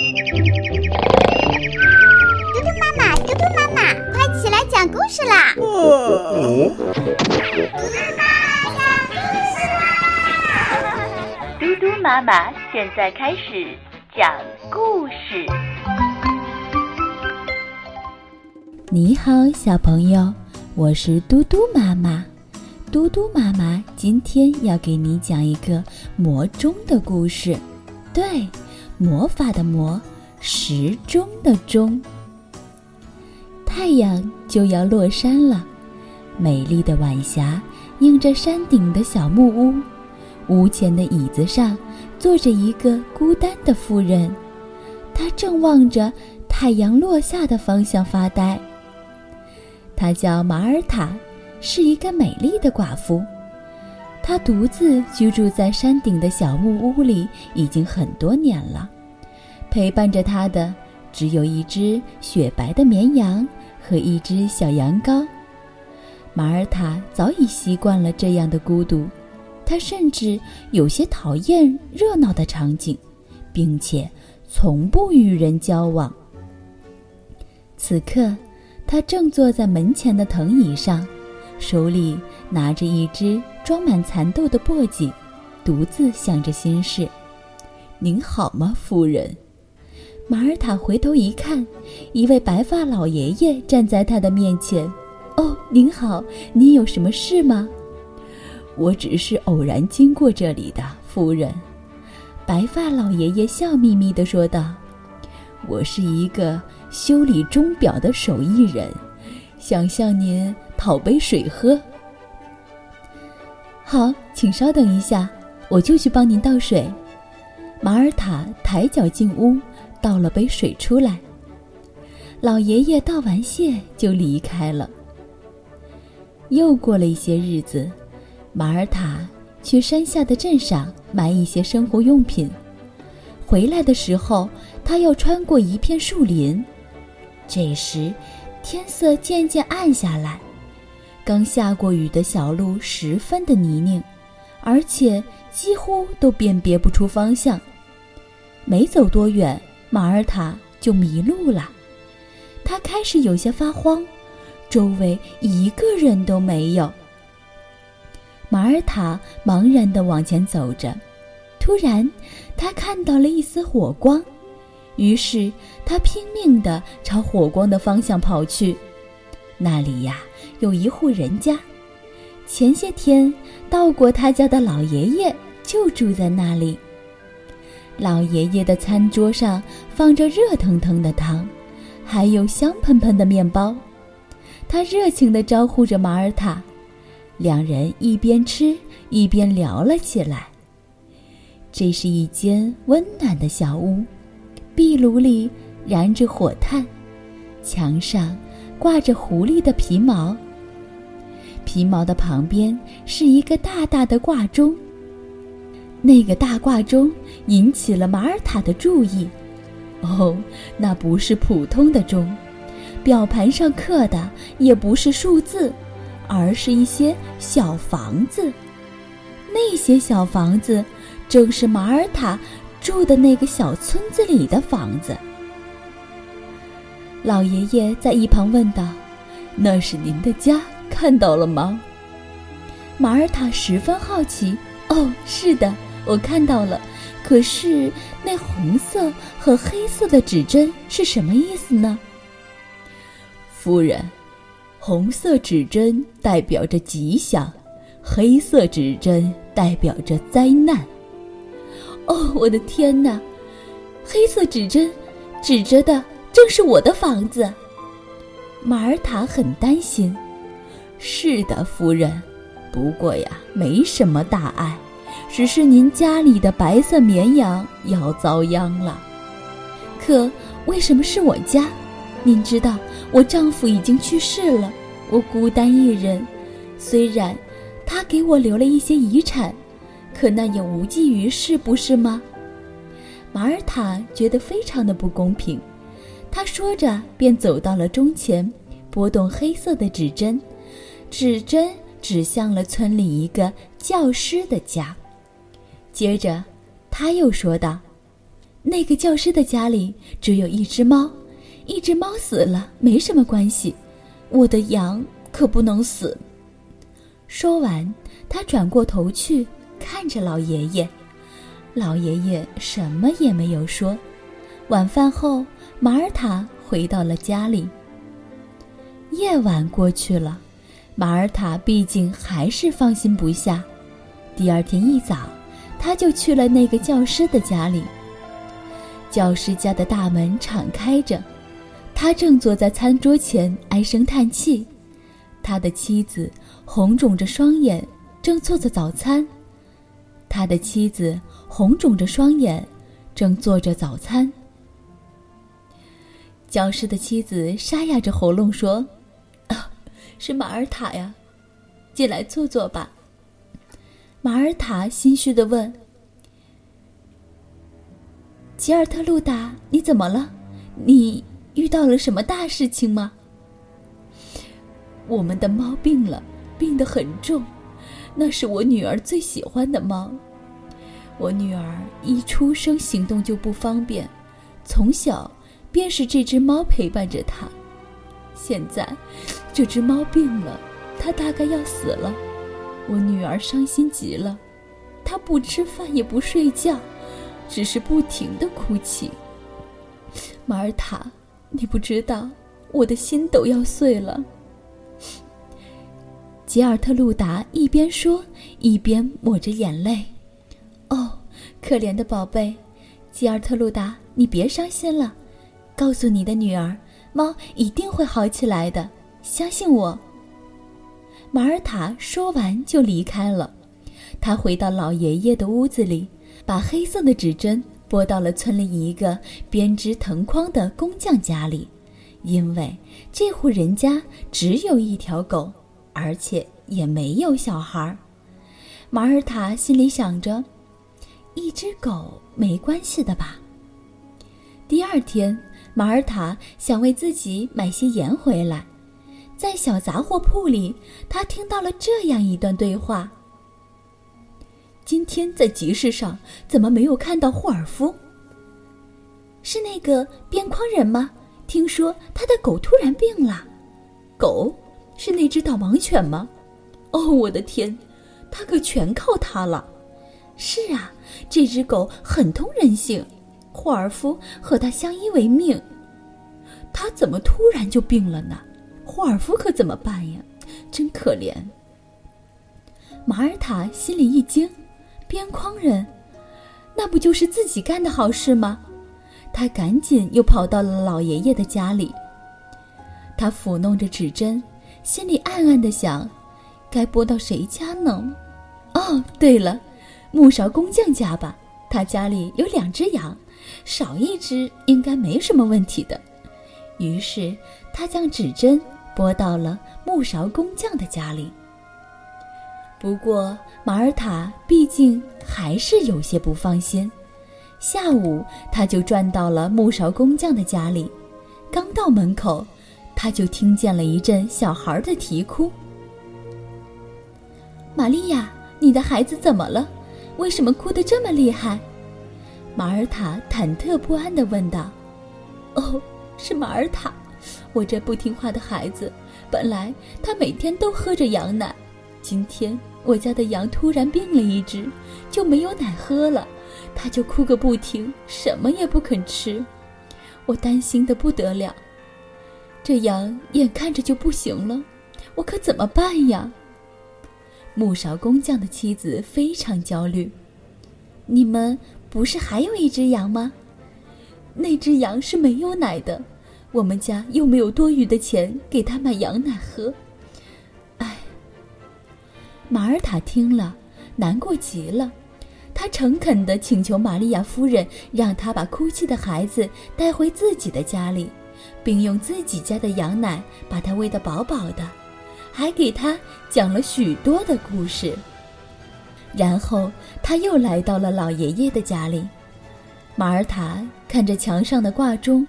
嘟嘟妈妈，嘟嘟妈妈，快起来讲故事啦！嘟嘟妈妈讲故事啦！嘟嘟妈妈现在开始讲故事。你好，小朋友，我是嘟嘟妈妈。嘟嘟妈妈今天要给你讲一个魔钟的故事。对，魔法的魔，时钟的钟。太阳就要落山了，美丽的晚霞映着山顶的小木屋，屋前的椅子上坐着一个孤单的妇人，她正望着太阳落下的方向发呆。她叫马尔塔，是一个美丽的寡妇。他独自居住在山顶的小木屋里已经很多年了，陪伴着他的只有一只雪白的绵羊和一只小羊羔。马尔塔早已习惯了这样的孤独，他甚至有些讨厌热闹的场景，并且从不与人交往。此刻。他正坐在门前的藤椅上，手里拿着一只装满蚕豆的簸箕，独自想着心事。您好吗，夫人？马尔塔回头一看，一位白发老爷爷站在他的面前。哦，您好，您有什么事吗？我只是偶然经过这里的，夫人。白发老爷爷笑眯眯地说道：“我是一个。”修理钟表的手艺人，想向您讨杯水喝。好，请稍等一下，我就去帮您倒水。马尔塔抬脚进屋，倒了杯水出来。老爷爷道完谢就离开了。又过了一些日子，马尔塔去山下的镇上买一些生活用品。回来的时候，他要穿过一片树林。这时，天色渐渐暗下来，刚下过雨的小路十分的泥泞，而且几乎都辨别不出方向。没走多远，马尔塔就迷路了。他开始有些发慌，周围一个人都没有。马尔塔茫然地往前走着，突然，他看到了一丝火光。于是他拼命地朝火光的方向跑去，那里呀有一户人家，前些天到过他家的老爷爷就住在那里。老爷爷的餐桌上放着热腾腾的汤，还有香喷喷的面包，他热情地招呼着马尔塔，两人一边吃一边聊了起来。这是一间温暖的小屋。壁炉里燃着火炭，墙上挂着狐狸的皮毛。皮毛的旁边是一个大大的挂钟。那个大挂钟引起了马尔塔的注意。哦，那不是普通的钟，表盘上刻的也不是数字，而是一些小房子。那些小房子正是马尔塔。住的那个小村子里的房子，老爷爷在一旁问道：“那是您的家，看到了吗？”马尔塔十分好奇：“哦，是的，我看到了。可是那红色和黑色的指针是什么意思呢？”夫人，红色指针代表着吉祥，黑色指针代表着灾难。哦，我的天哪！黑色指针指着的正是我的房子。马尔塔很担心。是的，夫人。不过呀，没什么大碍，只是您家里的白色绵羊要遭殃了。可为什么是我家？您知道，我丈夫已经去世了，我孤单一人。虽然他给我留了一些遗产。可那也无济于事，不是吗？马尔塔觉得非常的不公平。他说着，便走到了钟前，拨动黑色的指针，指针指向了村里一个教师的家。接着，他又说道：“那个教师的家里只有一只猫，一只猫死了没什么关系，我的羊可不能死。说完，他转过头去看着老爷爷，老爷爷什么也没有说。晚饭后，马尔塔回到了家里。夜晚过去了，马尔塔毕竟还是放心不下。第二天一早，他就去了那个教师的家里。教师家的大门敞开着，他正坐在餐桌前唉声叹气。他的妻子红肿着双眼，正做着早餐。他的妻子红肿着双眼，正做着早餐。教师的妻子沙哑着喉咙说：“啊，是马尔塔呀，进来坐坐吧。”马尔塔心虚的问。吉尔特路达，你怎么了？你遇到了什么大事情吗？我们的猫病了，病得很重，那是我女儿最喜欢的猫。我女儿一出生行动就不方便，从小便是这只猫陪伴着他。现在，这只猫病了，它大概要死了。我女儿伤心极了，她不吃饭也不睡觉。只是不停的哭泣。马尔塔，你不知道，我的心都要碎了。吉尔特路达一边说，一边抹着眼泪。哦，可怜的宝贝，吉尔特路达，你别伤心了。告诉你的女儿，猫一定会好起来的，相信我。马尔塔说完就离开了。他回到老爷爷的屋子里。把黑色的指针拨到了村里一个编织藤筐的工匠家里，因为这户人家只有一条狗，而且也没有小孩。马尔塔心里想着，一只狗没关系的吧。第二天，马尔塔想为自己买些盐回来，在小杂货铺里，他听到了这样一段对话。今天在集市上怎么没有看到霍尔夫？是那个边框人吗？听说他的狗突然病了。狗是那只导盲犬吗？哦，我的天，他可全靠它了。是啊，这只狗很通人性。霍尔夫和他相依为命，他怎么突然就病了呢？霍尔夫可怎么办呀？真可怜。马尔塔心里一惊。边框人，那不就是自己干的好事吗？他赶紧又跑到了老爷爷的家里。他抚弄着指针，心里暗暗的想：该拨到谁家呢？哦，对了，木勺工匠家吧。他家里有两只羊，少一只应该没什么问题的。于是他将指针拨到了木勺工匠的家里。不过，马尔塔毕竟还是有些不放心。下午，他就转到了木勺工匠的家里。刚到门口，他就听见了一阵小孩的啼哭。玛利亚，你的孩子怎么了？为什么哭得这么厉害？马尔塔忐忑不安地问道。“哦，是马尔塔，我这不听话的孩子。本来他每天都喝着羊奶，今天……”我家的羊突然病了一只，就没有奶喝了，他就哭个不停，什么也不肯吃。我担心的不得了，这羊眼看着就不行了，我可怎么办呀？木勺工匠的妻子非常焦虑。你们不是还有一只羊吗？那只羊是没有奶的，我们家又没有多余的钱给它买羊奶喝。唉马尔塔听了，难过极了。他诚恳地请求玛利亚夫人，让他把哭泣的孩子带回自己的家里，并用自己家的羊奶把他喂得饱饱的，还给他讲了许多的故事。然后他又来到了老爷爷的家里。马尔塔看着墙上的挂钟，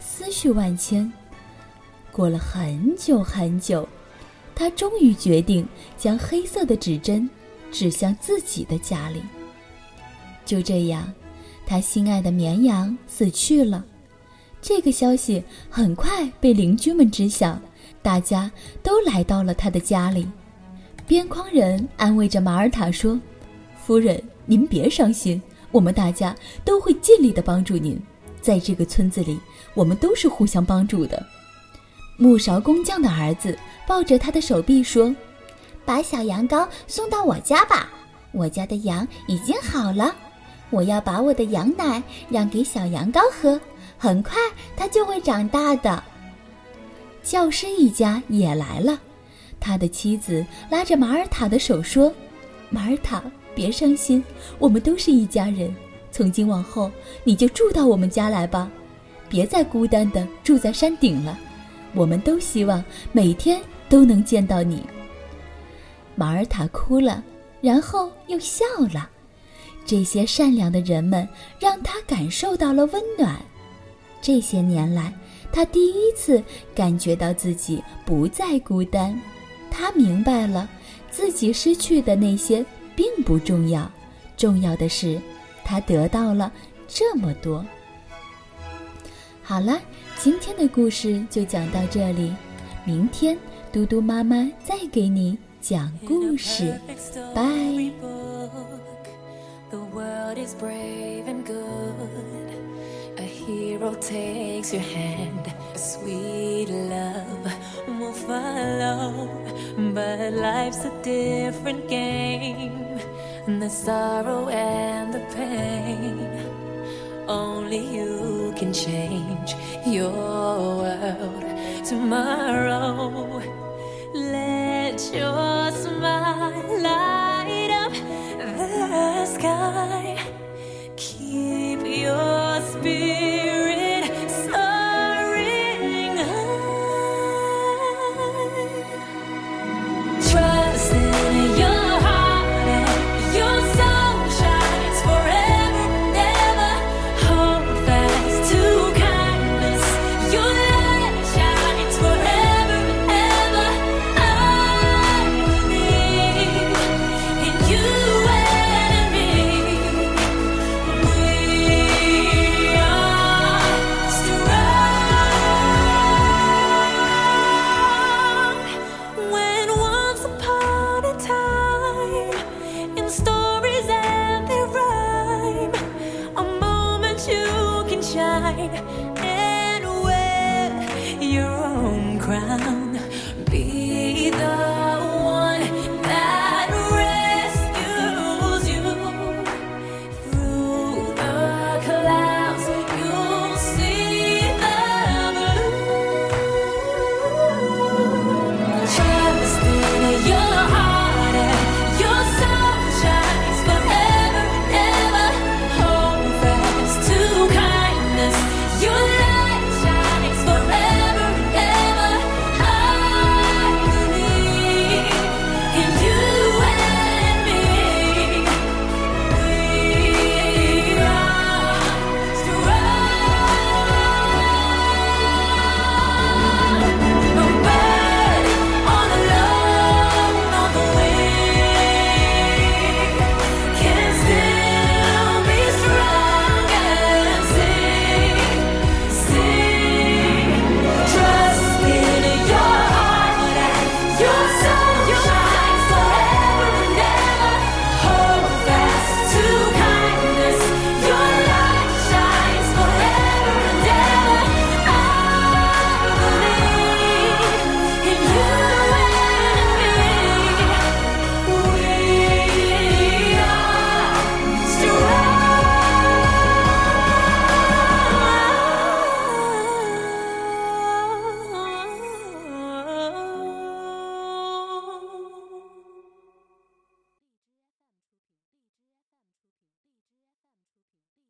思绪万千。过了很久很久。他终于决定将黑色的指针指向自己的家里。就这样，他心爱的绵羊死去了。这个消息很快被邻居们知晓，大家都来到了他的家里。边框人安慰着马尔塔说：“夫人，您别伤心，我们大家都会尽力的帮助您。在这个村子里，我们都是互相帮助的。”木勺工匠的儿子抱着他的手臂说：“把小羊羔送到我家吧，我家的羊已经好了。我要把我的羊奶让给小羊羔喝。”很快，它就会长大的。教师一家也来了，他的妻子拉着马尔塔的手说：“马尔塔，别伤心，我们都是一家人。从今往后，你就住到我们家来吧，别再孤单的住在山顶了。我们都希望每天都能见到你。”马尔塔哭了，然后又笑了。这些善良的人们让他感受到了温暖。这些年来，他第一次感觉到自己不再孤单。他明白了，自己失去的那些并不重要，重要的是，他得到了这么多。好了，今天的故事就讲到这里，明天嘟嘟妈妈再给你讲故事，拜。Hero takes your hand, sweet love will follow. But life's a different game, the sorrow and the pain. Only you can change your world tomorrow. Let your smile light up the sky. 那个